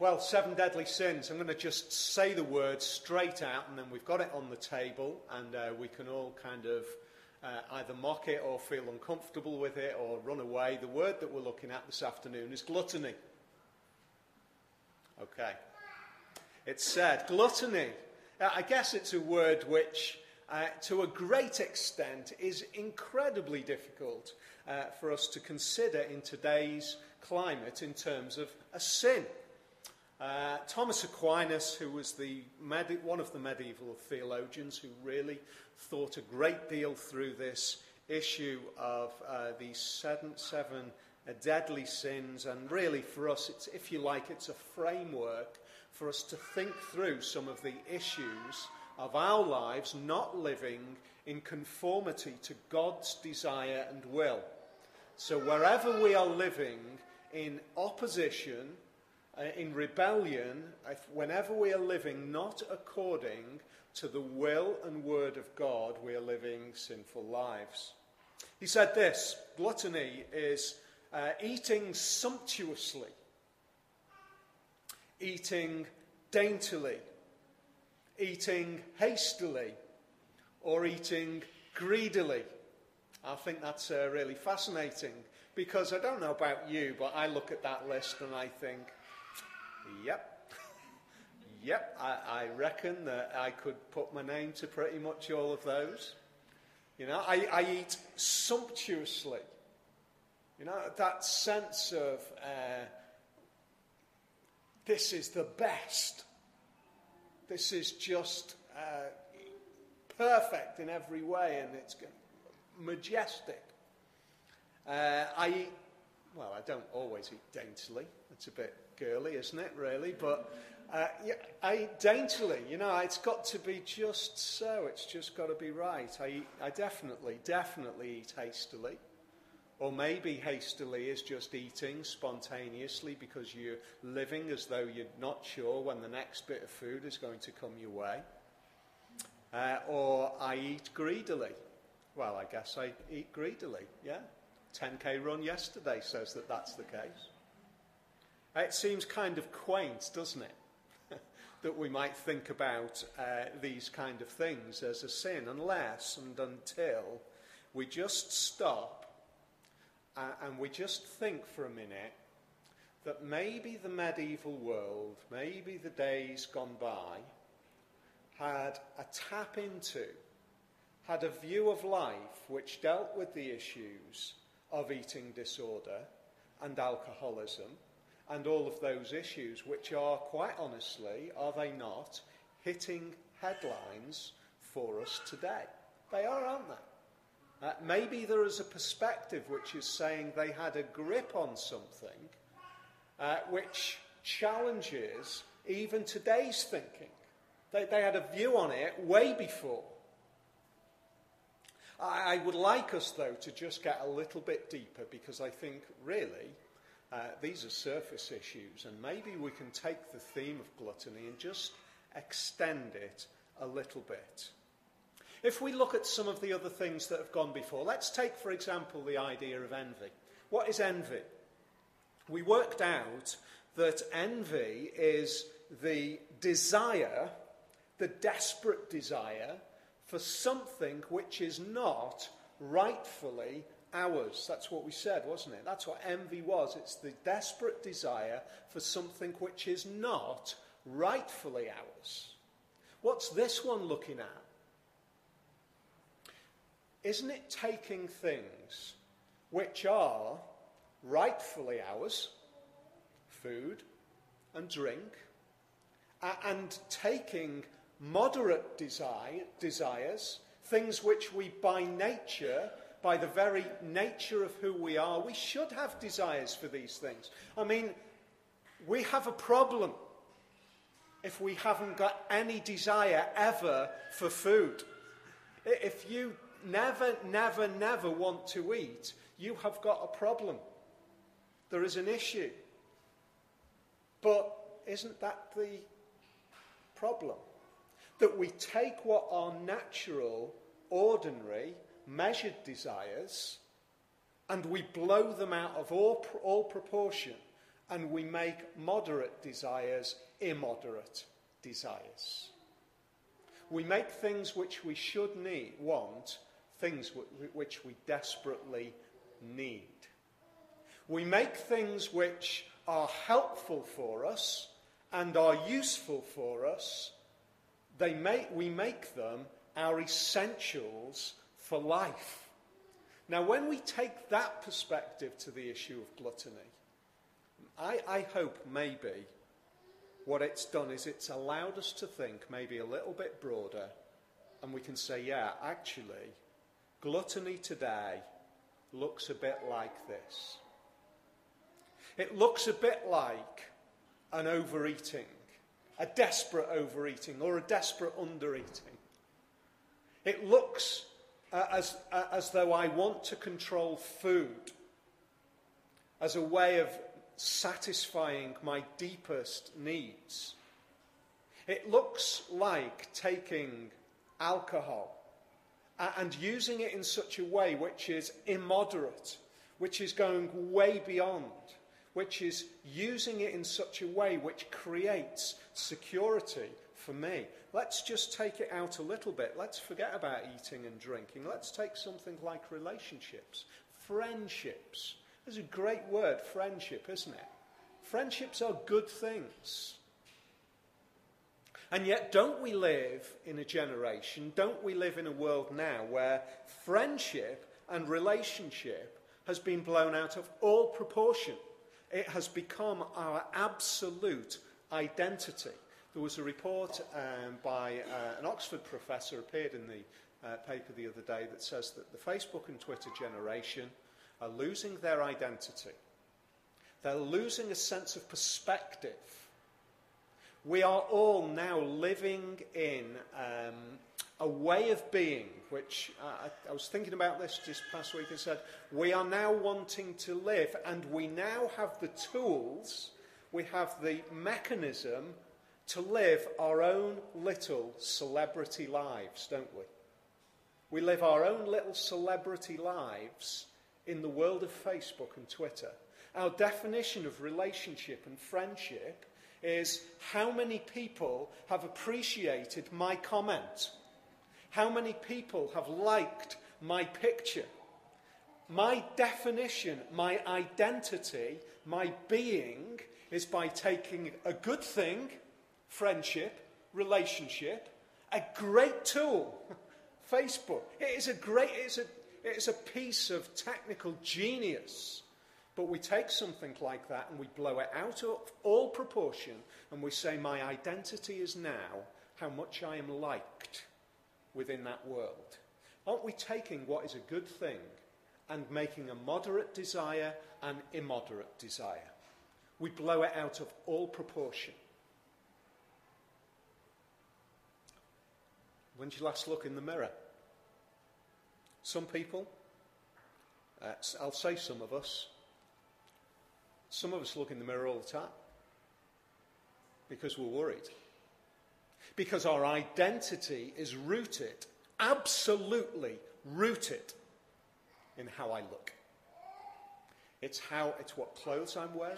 Well, seven deadly sins. I'm going to just say the word straight out, and then we've got it on the table, and uh, we can all kind of uh, either mock it or feel uncomfortable with it or run away. The word that we're looking at this afternoon is gluttony. Okay. It's said gluttony. Uh, I guess it's a word which, uh, to a great extent, is incredibly difficult uh, for us to consider in today's climate in terms of a sin. Uh, Thomas Aquinas, who was the one of the medieval theologians who really thought a great deal through this issue of uh, these seven, seven uh, deadly sins, and really for us, it's, if you like, it's a framework for us to think through some of the issues of our lives not living in conformity to God's desire and will. So, wherever we are living in opposition, uh, in rebellion, if, whenever we are living not according to the will and word of God, we are living sinful lives. He said this gluttony is uh, eating sumptuously, eating daintily, eating hastily, or eating greedily. I think that's uh, really fascinating because I don't know about you, but I look at that list and I think, Yep. yep, I, I reckon that I could put my name to pretty much all of those. You know, I, I eat sumptuously. You know, that sense of uh, this is the best. This is just uh, perfect in every way and it's majestic. Uh, I eat, well, I don't always eat daintily. It's a bit girly, isn't it, really? But uh, yeah, I daintily. You know, it's got to be just so. It's just got to be right. I, I definitely, definitely eat hastily. Or maybe hastily is just eating spontaneously because you're living as though you're not sure when the next bit of food is going to come your way. Uh, or I eat greedily. Well, I guess I eat greedily, yeah. 10k run yesterday says that that's the case. It seems kind of quaint, doesn't it? that we might think about uh, these kind of things as a sin unless and until we just stop uh, and we just think for a minute that maybe the medieval world, maybe the days gone by, had a tap into, had a view of life which dealt with the issues of eating disorder and alcoholism and all of those issues, which are, quite honestly, are they not, hitting headlines for us today? They are, aren't they? Uh, maybe there is a perspective which is saying they had a grip on something uh, which challenges even today's thinking. They, they had a view on it way before. I, I would like us, though, to just get a little bit deeper because I think, really, uh, these are surface issues, and maybe we can take the theme of gluttony and just extend it a little bit. If we look at some of the other things that have gone before, let's take, for example, the idea of envy. What is envy? We worked out that envy is the desire, the desperate desire, for something which is not rightfully ours. That's what we said, wasn't it? That's what envy was. It's the desperate desire for something which is not rightfully ours. What's this one looking at? Isn't it taking things which are rightfully ours, food and drink, and taking moderate desire, desires, things which we by nature by the very nature of who we are, we should have desires for these things. I mean, we have a problem if we haven't got any desire ever for food. If you never, never, never want to eat, you have got a problem. There is an issue. But isn't that the problem? That we take what are natural, ordinary, measured desires and we blow them out of all, all proportion and we make moderate desires immoderate desires. We make things which we should need, want, things which we desperately need. We make things which are helpful for us and are useful for us, they make, we make them our essentials for life. Now, when we take that perspective to the issue of gluttony, I, I hope maybe what it's done is it's allowed us to think maybe a little bit broader, and we can say, yeah, actually, gluttony today looks a bit like this. It looks a bit like an overeating, a desperate overeating, or a desperate undereating. It looks as, as though I want to control food as a way of satisfying my deepest needs. It looks like taking alcohol and using it in such a way which is immoderate, which is going way beyond, which is using it in such a way which creates security for me. Let's just take it out a little bit. Let's forget about eating and drinking. Let's take something like relationships, friendships. There's a great word, friendship, isn't it? Friendships are good things. And yet, don't we live in a generation, don't we live in a world now where friendship and relationship has been blown out of all proportion? It has become our absolute identity. There was a report um, by uh, an Oxford professor appeared in the uh, paper the other day that says that the Facebook and Twitter generation are losing their identity. They're losing a sense of perspective. We are all now living in um, a way of being, which uh, I, I was thinking about this just past week and said, we are now wanting to live, and we now have the tools, we have the mechanism to live our own little celebrity lives, don't we? We live our own little celebrity lives in the world of Facebook and Twitter. Our definition of relationship and friendship is how many people have appreciated my comment? How many people have liked my picture? My definition, my identity, my being is by taking a good thing, friendship, relationship, a great tool, Facebook. It is a great, it's a it is a piece of technical genius. But we take something like that and we blow it out of all proportion and we say, My identity is now how much I am liked within that world. Aren't we taking what is a good thing and making a moderate desire an immoderate desire? We blow it out of all proportion. When did you last look in the mirror? Some people, uh, I'll say some of us, some of us look in the mirror all the time because we're worried. Because our identity is rooted, absolutely rooted, in how I look. It's how it's what clothes I'm wearing.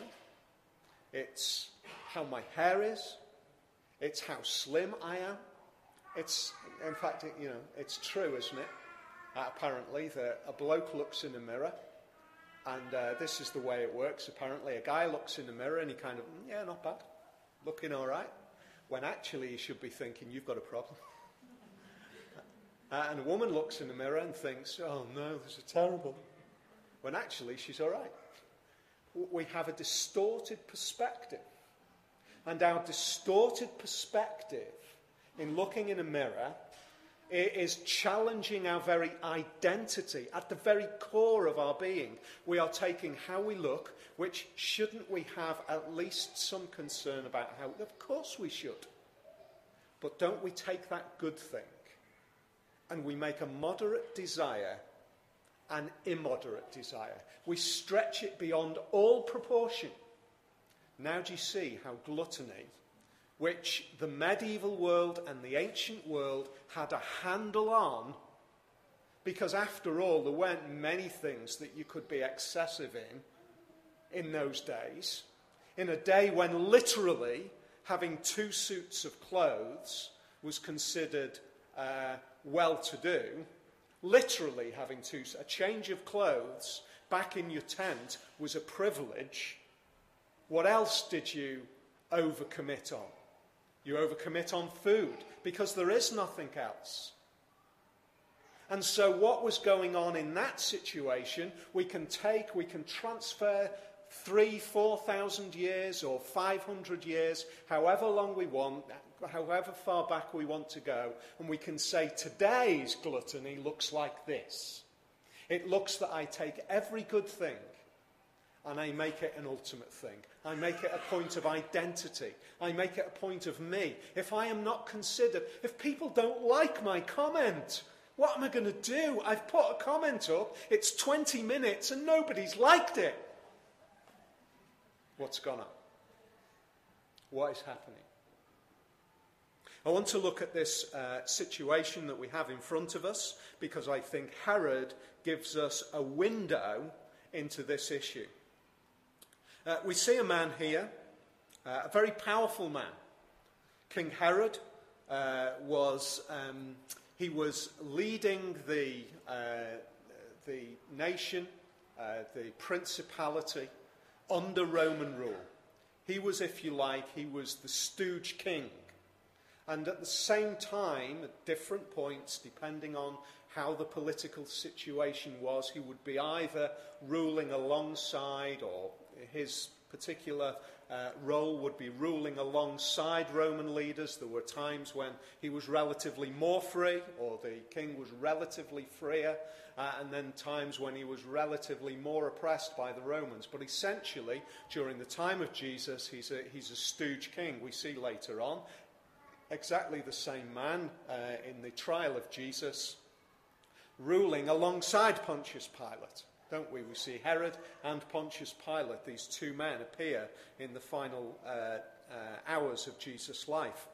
It's how my hair is. It's how slim I am. It's in fact, you know, it's true, isn't it? uh, apparently, that a bloke looks in a mirror, and uh, this is the way it works. Apparently, a guy looks in the mirror and he kind of, mm, yeah, not bad, looking all right, when actually he should be thinking, you've got a problem. uh, and a woman looks in the mirror and thinks, oh no, this is terrible, when actually she's all right. We have a distorted perspective. And our distorted perspective in looking in a mirror it is challenging our very identity at the very core of our being. We are taking how we look, which shouldn't we have at least some concern about how? Of course we should. But don't we take that good thing and we make a moderate desire an immoderate desire? We stretch it beyond all proportion. Now do you see how gluttony which the medieval world and the ancient world had a handle on, because after all, there weren't many things that you could be excessive in in those days. in a day when literally having two suits of clothes was considered uh, well to do, literally having two, a change of clothes back in your tent was a privilege. What else did you overcommit on? You overcommit on food because there is nothing else. And so, what was going on in that situation, we can take, we can transfer three, four thousand years or 500 years, however long we want, however far back we want to go, and we can say today's gluttony looks like this. It looks that I take every good thing and I make it an ultimate thing. I make it a point of identity. I make it a point of me. If I am not considered, if people don't like my comment, what am I going to do? I've put a comment up, it's 20 minutes, and nobody's liked it. What's gone on? What is happening? I want to look at this uh, situation that we have in front of us because I think Herod gives us a window into this issue. Uh, we see a man here, uh, a very powerful man. King Herod uh, was, um, he was leading the, uh, the nation, uh, the principality, under Roman rule. He was, if you like, he was the stooge king. And at the same time, at different points, depending on how the political situation was, he would be either ruling alongside or his particular uh, role would be ruling alongside Roman leaders. There were times when he was relatively more free, or the king was relatively freer, uh, and then times when he was relatively more oppressed by the Romans. But essentially, during the time of Jesus, he's a, he's a stooge king. We see later on exactly the same man uh, in the trial of Jesus, ruling alongside Pontius Pilate don't we? We see Herod and Pontius Pilate, these two men, appear in the final uh, uh, hours of Jesus' life.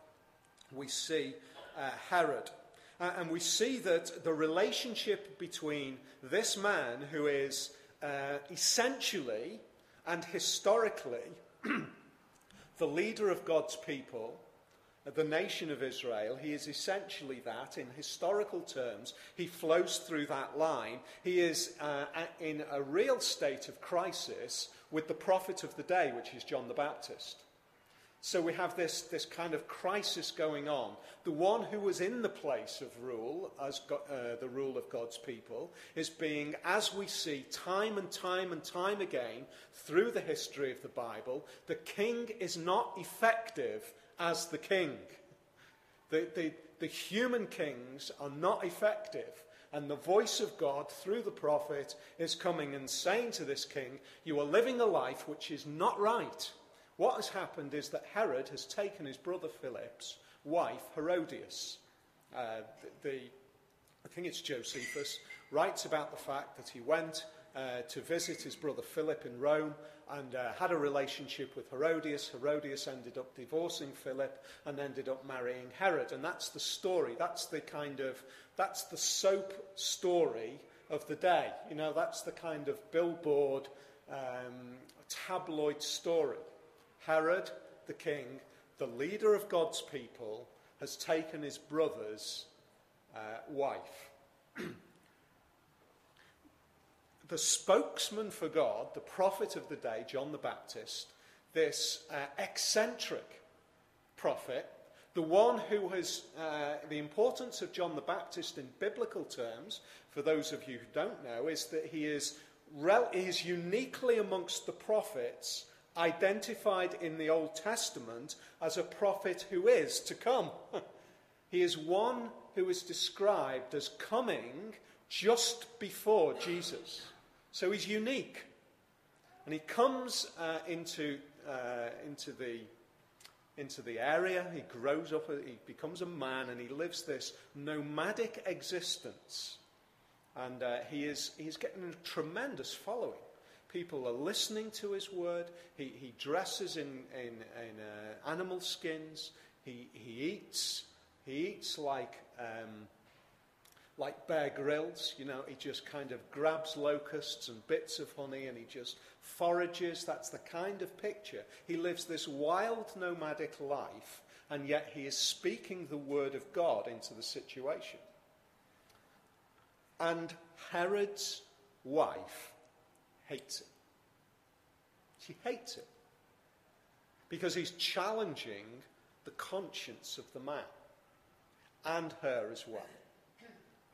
We see uh, Herod. Uh, and we see that the relationship between this man, who is uh, essentially and historically the leader of God's people, the nation of Israel. He is essentially that in historical terms. He flows through that line. He is uh, in a real state of crisis with the prophet of the day, which is John the Baptist. So we have this, this kind of crisis going on. The one who was in the place of rule, as God, uh, the rule of God's people, is being, as we see time and time and time again through the history of the Bible, the king is not effective as the king. The, the, the human kings are not effective. And the voice of God through the prophet is coming and saying to this king, You are living a life which is not right. What has happened is that Herod has taken his brother Philip's wife, Herodias. Uh, the, the, I think it's Josephus, writes about the fact that he went uh, to visit his brother Philip in Rome and uh, had a relationship with Herodias. Herodias ended up divorcing Philip and ended up marrying Herod. And that's the story. That's the kind of, that's the soap story of the day. You know, that's the kind of billboard, um, tabloid story. Herod, the king, the leader of God's people, has taken his brother's uh, wife. the spokesman for God, the prophet of the day, John the Baptist, this uh, eccentric prophet, the one who has uh, the importance of John the Baptist in biblical terms, for those of you who don't know, is that he is, rel- he is uniquely amongst the prophets identified in the Old Testament as a prophet who is to come. he is one who is described as coming just before Jesus. So he's unique. And he comes uh, into, uh, into, the, into the area, he grows up, he becomes a man, and he lives this nomadic existence. And uh, he is he's getting a tremendous following. People are listening to his word. He, he dresses in, in, in uh, animal skins. He, he eats. He eats like, um, like Bear Grylls. You know, he just kind of grabs locusts and bits of honey and he just forages. That's the kind of picture. He lives this wild nomadic life and yet he is speaking the word of God into the situation. And Herod's wife hates it. She hates it because he's challenging the conscience of the man and her as well.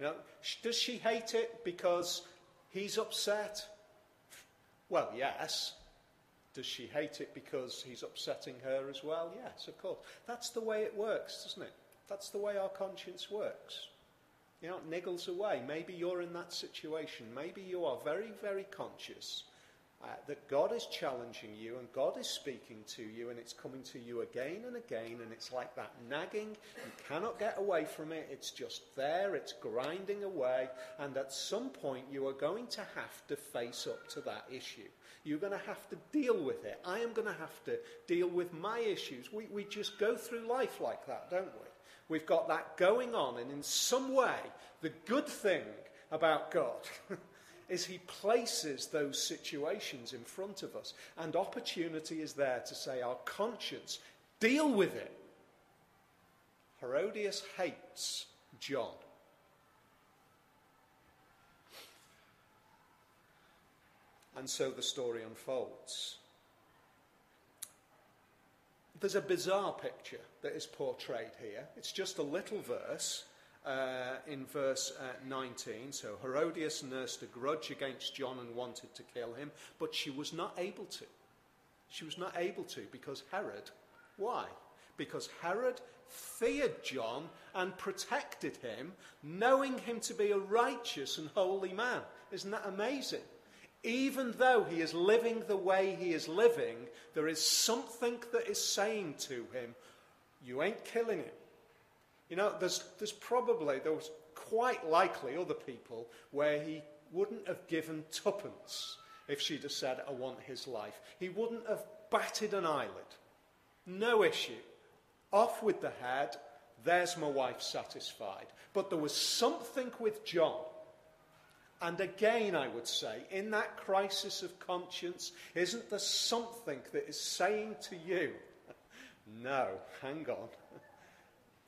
Know, does she hate it because he's upset? Well, yes. Does she hate it because he's upsetting her as well? Yes, of course. That's the way it works, doesn't it? That's the way our conscience works. You know, it niggles away. Maybe you're in that situation. Maybe you are very, very conscious uh, that God is challenging you and God is speaking to you and it's coming to you again and again and it's like that nagging. You cannot get away from it. It's just there. It's grinding away. And at some point you are going to have to face up to that issue. You're going to have to deal with it. I am going to have to deal with my issues. We, we just go through life like that, don't we? We've got that going on. And in some way, the good thing about God is he places those situations in front of us. And opportunity is there to say, our conscience, deal with it. Herodias hates John. And so the story unfolds. There's a bizarre picture that is portrayed here. It's just a little verse uh, in verse uh, 19. So Herodias nursed a grudge against John and wanted to kill him, but she was not able to. She was not able to because Herod, why? Because Herod feared John and protected him, knowing him to be a righteous and holy man. Isn't that amazing? Even though he is living the way he is living, there is something that is saying to him, You ain't killing him. You know, there's, there's probably, there was quite likely other people where he wouldn't have given tuppence if she'd have said, I want his life. He wouldn't have batted an eyelid. No issue. Off with the head. There's my wife satisfied. But there was something with John. And again, I would say, in that crisis of conscience, isn't there something that is saying to you, no, hang on.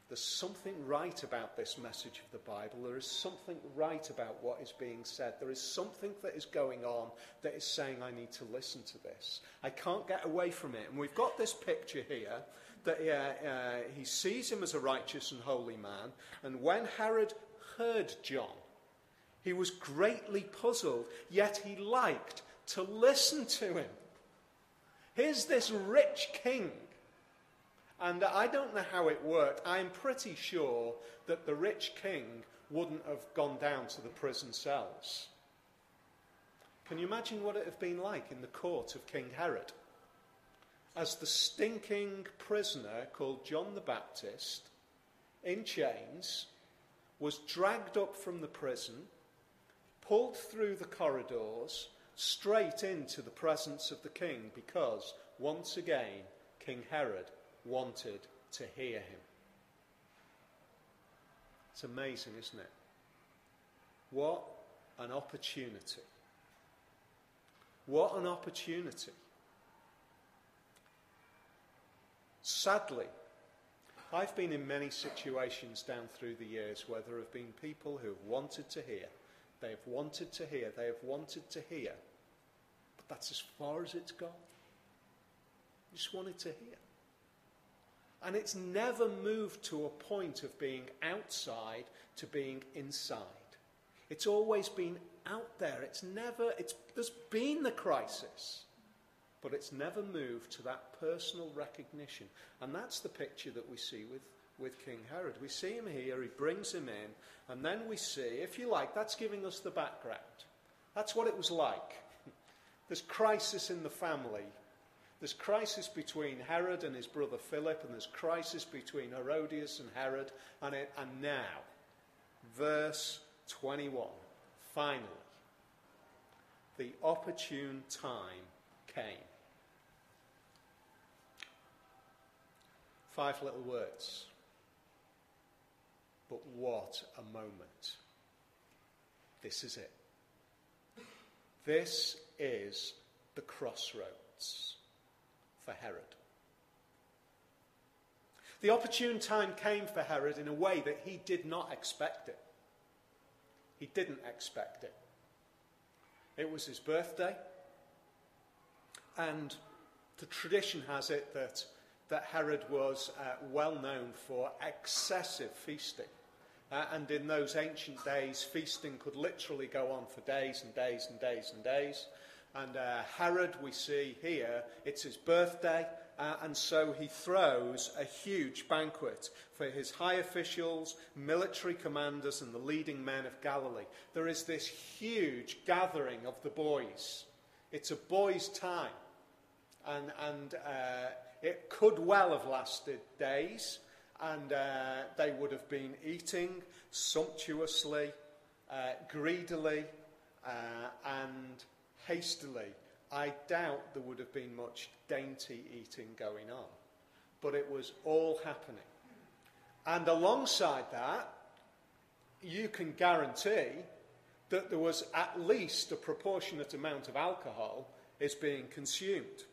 There's something right about this message of the Bible. There is something right about what is being said. There is something that is going on that is saying, I need to listen to this. I can't get away from it. And we've got this picture here that uh, uh, he sees him as a righteous and holy man. And when Herod heard John, he was greatly puzzled, yet he liked to listen to him. Here's this rich king and I don't know how it worked. I'm pretty sure that the rich king wouldn't have gone down to the prison cells. Can you imagine what it would have been like in the court of King Herod? As the stinking prisoner called John the Baptist, in chains, was dragged up from the prison, pulled through the corridors, straight into the presence of the king, because once again, King Herod wanted to hear him. It's amazing, isn't it? What an opportunity. What an opportunity. Sadly, I've been in many situations down through the years where there have been people who have wanted to hear. They have wanted to hear. They have wanted to hear. But that's as far as it's gone. Just wanted to hear. And it's never moved to a point of being outside to being inside. It's always been out there. It's never, it's, there's been the crisis, but it's never moved to that personal recognition. And that's the picture that we see with, with King Herod. We see him here, he brings him in, and then we see, if you like, that's giving us the background. That's what it was like. There's crisis in the family. There's crisis between Herod and his brother Philip, and there's crisis between Herodias and Herod. And, it, and now, verse 21, finally, the opportune time came. Five little words. But what a moment. This is it. This is the crossroads for Herod. The opportune time came for Herod in a way that he did not expect it. He didn't expect it. It was his birthday, and the tradition has it that, that Herod was uh, well known for excessive feasting. Uh, and in those ancient days, feasting could literally go on for days and days and days and days. And uh, Herod, we see here, it's his birthday, uh, and so he throws a huge banquet for his high officials, military commanders, and the leading men of Galilee. There is this huge gathering of the boys. It's a boys' time, and, and uh, it could well have lasted days, and uh, they would have been eating sumptuously, uh, greedily, uh, and hastily. I doubt there would have been much dainty eating going on. But it was all happening. And alongside that, you can guarantee that there was at least a proportionate amount of alcohol is being consumed.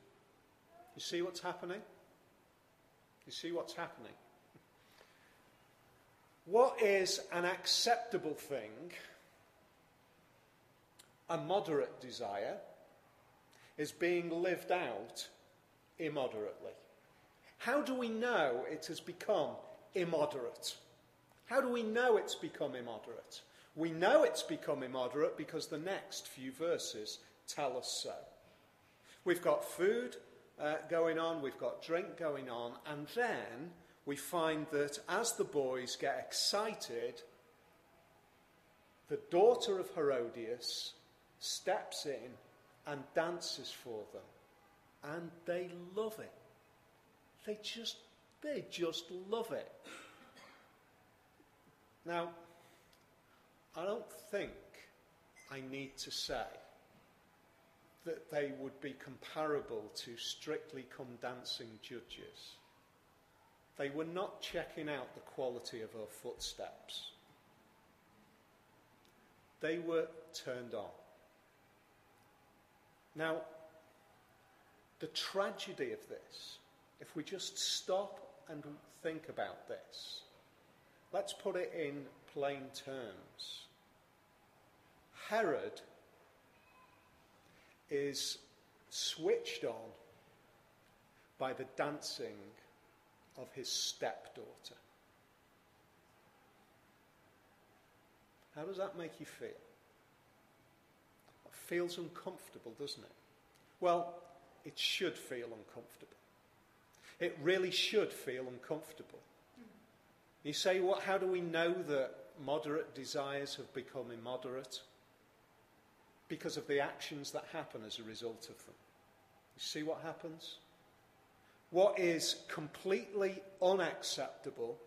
You see what's happening? You see what's happening? What is an acceptable thing, a moderate desire, is being lived out immoderately. How do we know it has become immoderate? How do we know it's become immoderate? We know it's become immoderate because the next few verses tell us so. We've got food uh, going on, we've got drink going on, and then we find that as the boys get excited, the daughter of Herodias steps in and dances for them. And they love it. They just, they just love it. Now, I don't think I need to say that they would be comparable to strictly come dancing judges. They were not checking out the quality of her footsteps. They were turned on. Now, the tragedy of this, if we just stop and think about this, let's put it in plain terms. Herod is switched on by the dancing of his stepdaughter. How does that make you feel? Feels uncomfortable, doesn't it? Well, it should feel uncomfortable. It really should feel uncomfortable. You say, well, how do we know that moderate desires have become immoderate? Because of the actions that happen as a result of them. You see what happens? What is completely unacceptable,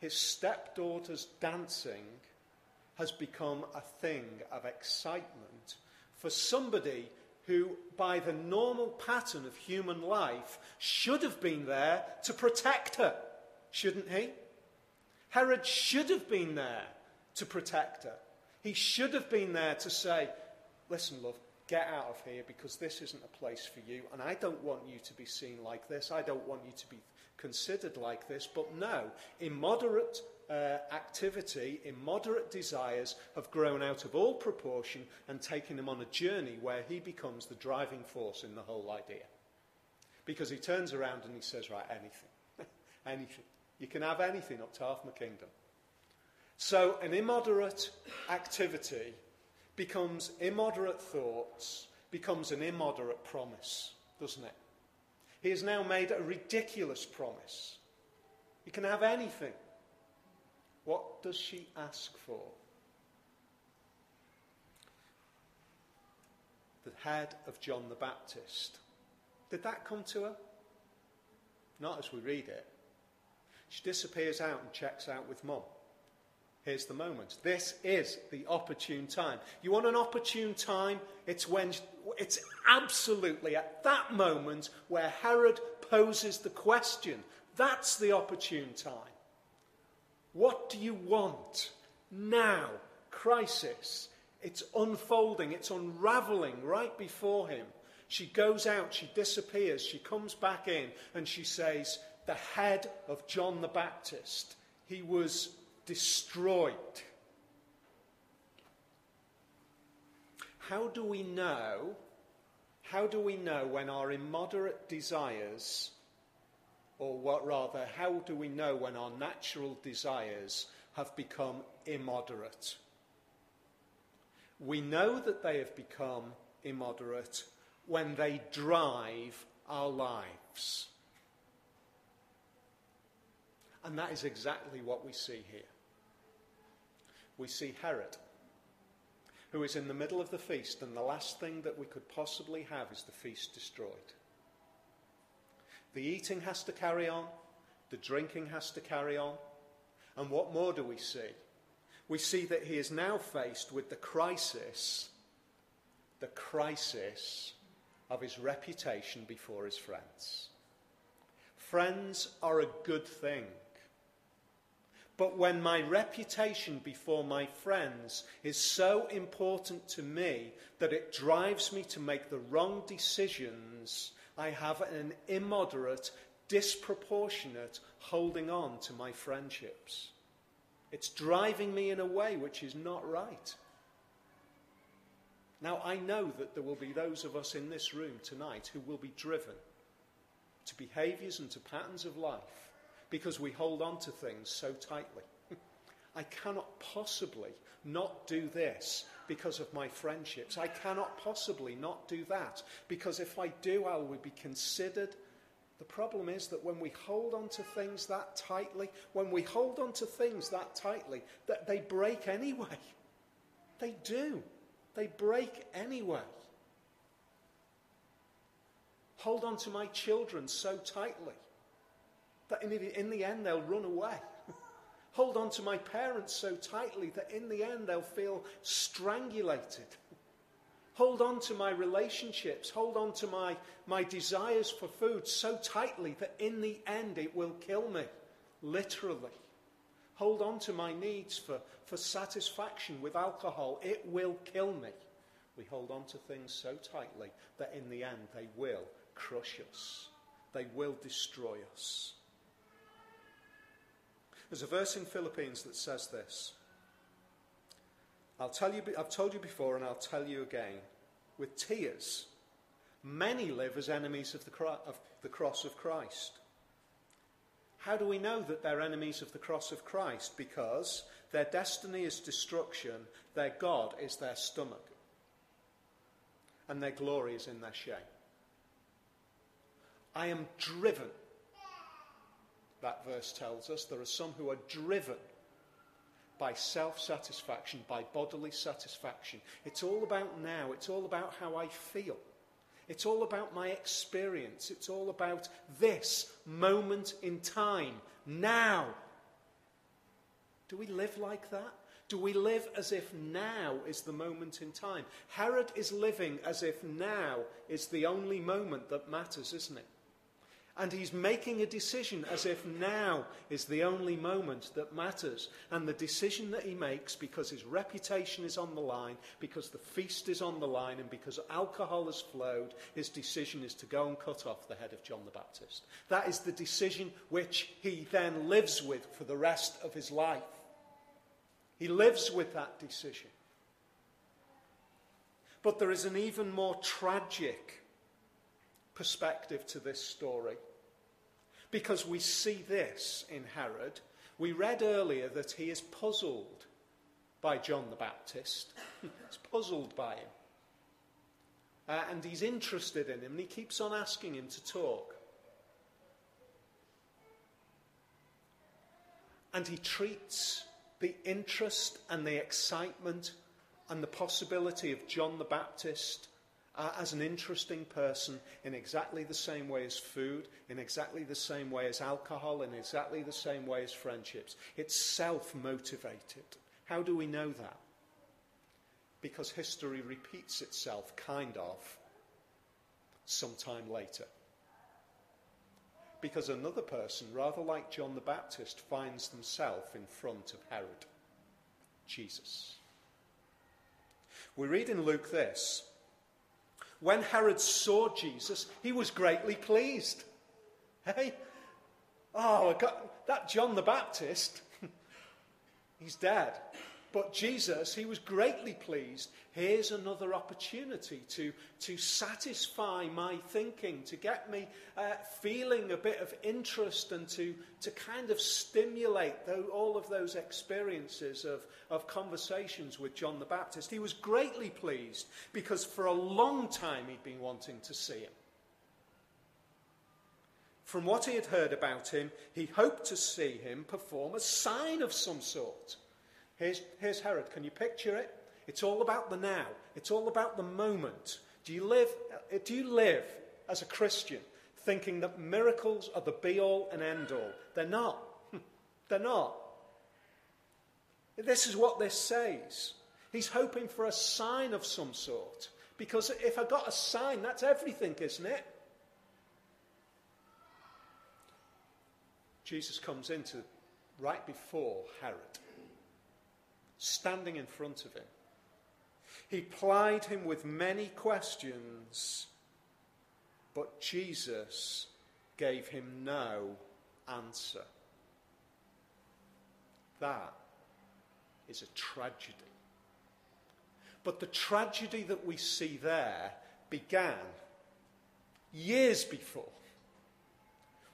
his stepdaughter's dancing, has become a thing of excitement for somebody who, by the normal pattern of human life, should have been there to protect her, shouldn't he? Herod should have been there to protect her. He should have been there to say, Listen, love, get out of here because this isn't a place for you, and I don't want you to be seen like this. I don't want you to be considered like this. But no, immoderate uh, activity, immoderate desires have grown out of all proportion and taken him on a journey where he becomes the driving force in the whole idea. Because he turns around and he says, Right, anything. anything. You can have anything up to half my kingdom. So, an immoderate activity becomes immoderate thoughts, becomes an immoderate promise, doesn't it? He has now made a ridiculous promise. You can have anything. What does she ask for? The head of John the Baptist. Did that come to her? Not as we read it. She disappears out and checks out with mum. Here's the moment. This is the opportune time. You want an opportune time? It's when it's absolutely at that moment where Herod poses the question. That's the opportune time. What do you want? Now, crisis. It's unfolding, it's unraveling right before him. She goes out, she disappears, she comes back in, and she says, The head of John the Baptist, he was destroyed. How do we know? How do we know when our immoderate desires, or what rather, how do we know when our natural desires have become immoderate? We know that they have become immoderate when they drive our lives. And that is exactly what we see here. We see Herod, who is in the middle of the feast, and the last thing that we could possibly have is the feast destroyed. The eating has to carry on, the drinking has to carry on. And what more do we see? we see that he is now faced with the crisis, the crisis of his reputation before his friends. Friends are a good thing. But when my reputation before my friends is so important to me that it drives me to make the wrong decisions, I have an immoderate, disproportionate holding on to my friendships. It's driving me in a way which is not right. Now, I know that there will be those of us in this room tonight who will be driven to behaviours and to patterns of life because we hold on to things so tightly. I cannot possibly not do this because of my friendships. I cannot possibly not do that because if I do, I will be considered the problem is that when we hold on to things that tightly, when we hold on to things that tightly, that they break anyway. They do. They break anyway. Hold on to my children so tightly that in the, in the end they'll run away. Hold on to my parents so tightly that in the end they'll feel strangulated hold on to my relationships, hold on to my, my desires for food so tightly that in the end it will kill me, literally. Hold on to my needs for, for satisfaction with alcohol, it will kill me. We hold on to things so tightly that in the end they will crush us, they will destroy us. There's a verse in Philippians that says this. I'll tell you, I've told you before and I'll tell you again. With tears, many live as enemies of the, of the cross of Christ. How do we know that they're enemies of the cross of Christ? Because their destiny is destruction, their God is their stomach, and their glory is in their shame. I am driven, that verse tells us. There are some who are driven by self satisfaction, by bodily satisfaction. It's all about now. It's all about how I feel. It's all about my experience. It's all about this moment in time, now. Do we live like that? Do we live as if now is the moment in time? Herod is living as if now is the only moment that matters, isn't it? And he's making a decision as if now is the only moment that matters. And the decision that he makes, because his reputation is on the line, because the feast is on the line, and because alcohol has flowed, his decision is to go and cut off the head of John the Baptist. That is the decision which he then lives with for the rest of his life. He lives with that decision. But there is an even more tragic perspective to this story. Because we see this in Herod. We read earlier that he is puzzled by John the Baptist. he's puzzled by him. Uh, and he's interested in him, and he keeps on asking him to talk. And he treats the interest and the excitement and the possibility of John the Baptist Uh, as an interesting person in exactly the same way as food, in exactly the same way as alcohol, in exactly the same way as friendships. It's self motivated. How do we know that? Because history repeats itself, kind of, sometime later. Because another person, rather like John the Baptist, finds themselves in front of Herod Jesus. We read in Luke this When Herod saw Jesus, he was greatly pleased. Hey? Oh, I got that John the Baptist. he's dead. But Jesus, he was greatly pleased. Here's another opportunity to, to satisfy my thinking, to get me uh, feeling a bit of interest and to, to kind of stimulate all of those experiences of, of conversations with John the Baptist. He was greatly pleased because for a long time he'd been wanting to see him. From what he had heard about him, he hoped to see him perform a sign of some sort. Here's, here's Herod. Can you picture it? It's all about the now. It's all about the moment. Do you live, uh, do you live as a Christian thinking that miracles are the be all and end all? They're not. They're not. This is what this says. He's hoping for a sign of some sort. Because if I got a sign, that's everything, isn't it? Jesus comes into right before Herod standing in front of him. He plied him with many questions, but Jesus gave him no answer. That is a tragedy. But the tragedy that we see there began years before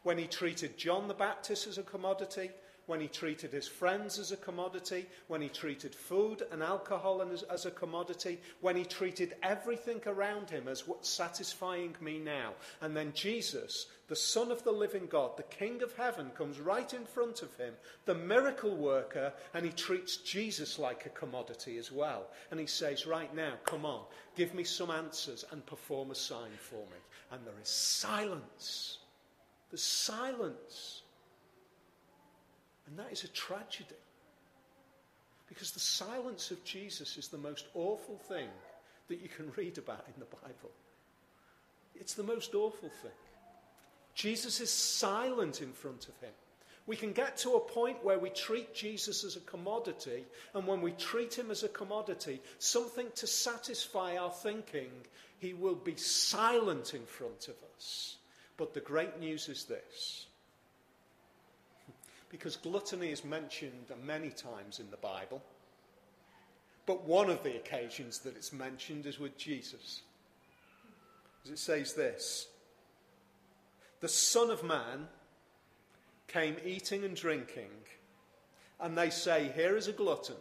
when he treated John the Baptist as a commodity when he treated his friends as a commodity, when he treated food and alcohol as, a commodity, when he treated everything around him as what's satisfying me now. And then Jesus, the Son of the living God, the King of heaven, comes right in front of him, the miracle worker, and he treats Jesus like a commodity as well. And he says, Right now, come on, give me some answers and perform a sign for me. And there is silence. There's silence. And that is a tragedy. Because the silence of Jesus is the most awful thing that you can read about in the Bible. It's the most awful thing. Jesus is silent in front of him. We can get to a point where we treat Jesus as a commodity, and when we treat him as a commodity, something to satisfy our thinking, he will be silent in front of us. But the great news is this because gluttony is mentioned many times in the Bible. But one of the occasions that it's mentioned is with Jesus. As it says this The Son of Man came eating and drinking, and they say, Here is a glutton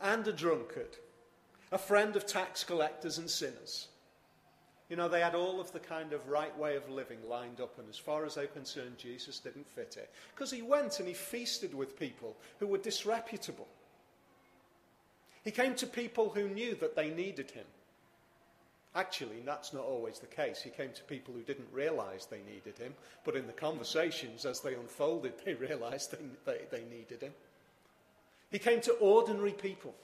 and a drunkard, a friend of tax collectors and sinners. You know, they had all of the kind of right way of living lined up, and as far as they're concerned, Jesus didn't fit it. Because he went and he feasted with people who were disreputable. He came to people who knew that they needed him. Actually, that's not always the case. He came to people who didn't realize they needed him, but in the conversations as they unfolded, they realized they, they, they needed him. He came to ordinary people,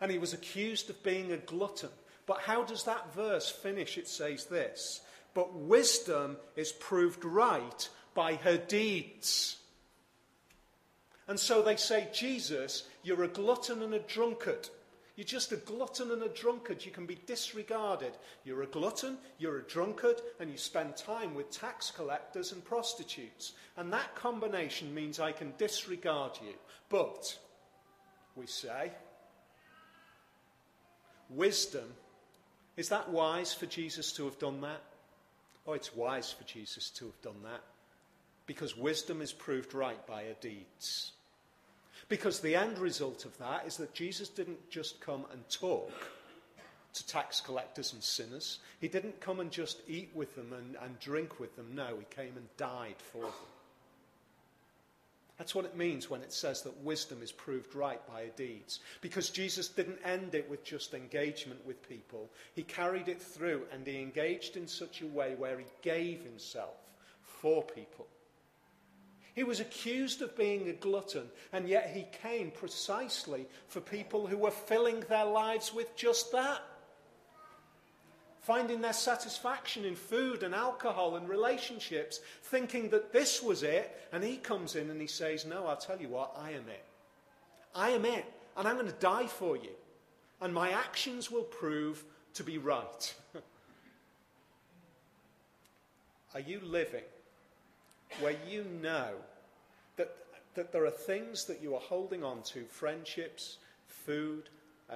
and he was accused of being a glutton but how does that verse finish? It says this But wisdom is proved right by her deeds. And so they say, Jesus, you're a glutton and a drunkard. You're just a glutton and a drunkard. You can be disregarded. You're a glutton, you're a drunkard, and you spend time with tax collectors and prostitutes. And that combination means I can disregard you. But, we say, wisdom is that wise for Jesus to have done that? Oh, it's wise for Jesus to have done that. Because wisdom is proved right by her deeds. Because the end result of that is that Jesus didn't just come and talk to tax collectors and sinners. He didn't come and just eat with them and, and drink with them. No, he came and died for them. That's what it means when it says that wisdom is proved right by her deeds. Because Jesus didn't end it with just engagement with people, he carried it through and he engaged in such a way where he gave himself for people. He was accused of being a glutton, and yet he came precisely for people who were filling their lives with just that finding their satisfaction in food and alcohol and relationships, thinking that this was it. And he comes in and he says, No, I'll tell you what, I am it. I am it. And I'm going to die for you. and my actions will prove to be right. Are you living where you know that, that there are things that you are holding on to friendships, food, uh,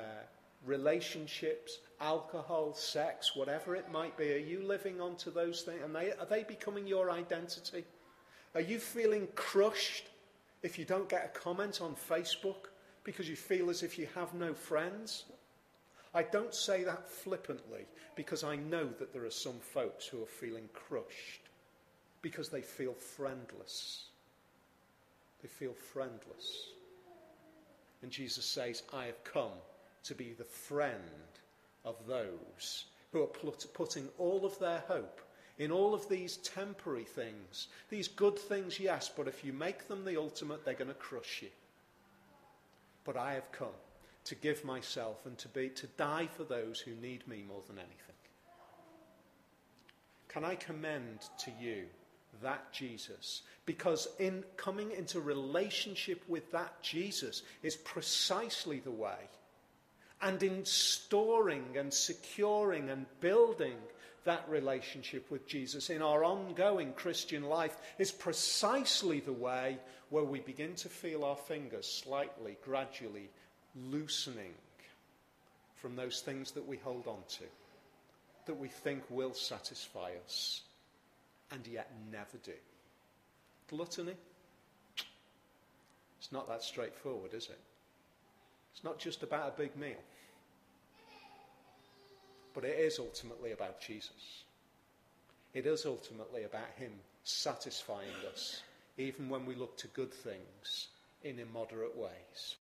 relationships, alcohol, sex, whatever it might be? Are you living onto those things? And they, are they becoming your identity? Are you feeling crushed if you don't get a comment on Facebook because you feel as if you have no friends? I don't say that flippantly because I know that there are some folks who are feeling crushed because they feel friendless. They feel friendless. And Jesus says, I have come to be the friend of those who are putting all of their hope in all of these temporary things. These good things, yes, but if you make them the ultimate, they're going to crush you. But I have come to give myself and to be to die for those who need me more than anything. Can I commend to you that Jesus? Because in coming into relationship with that Jesus is precisely the way. And in storing and securing and building that relationship with Jesus in our ongoing Christian life is precisely the way where we begin to feel our fingers slightly, gradually loosening from those things that we hold on to, that we think will satisfy us, and yet never do. Gluttony? It's not that straightforward, is it? It's not just about a big meal. But it is ultimately about Jesus. It is ultimately about Him satisfying us, even when we look to good things in immoderate ways.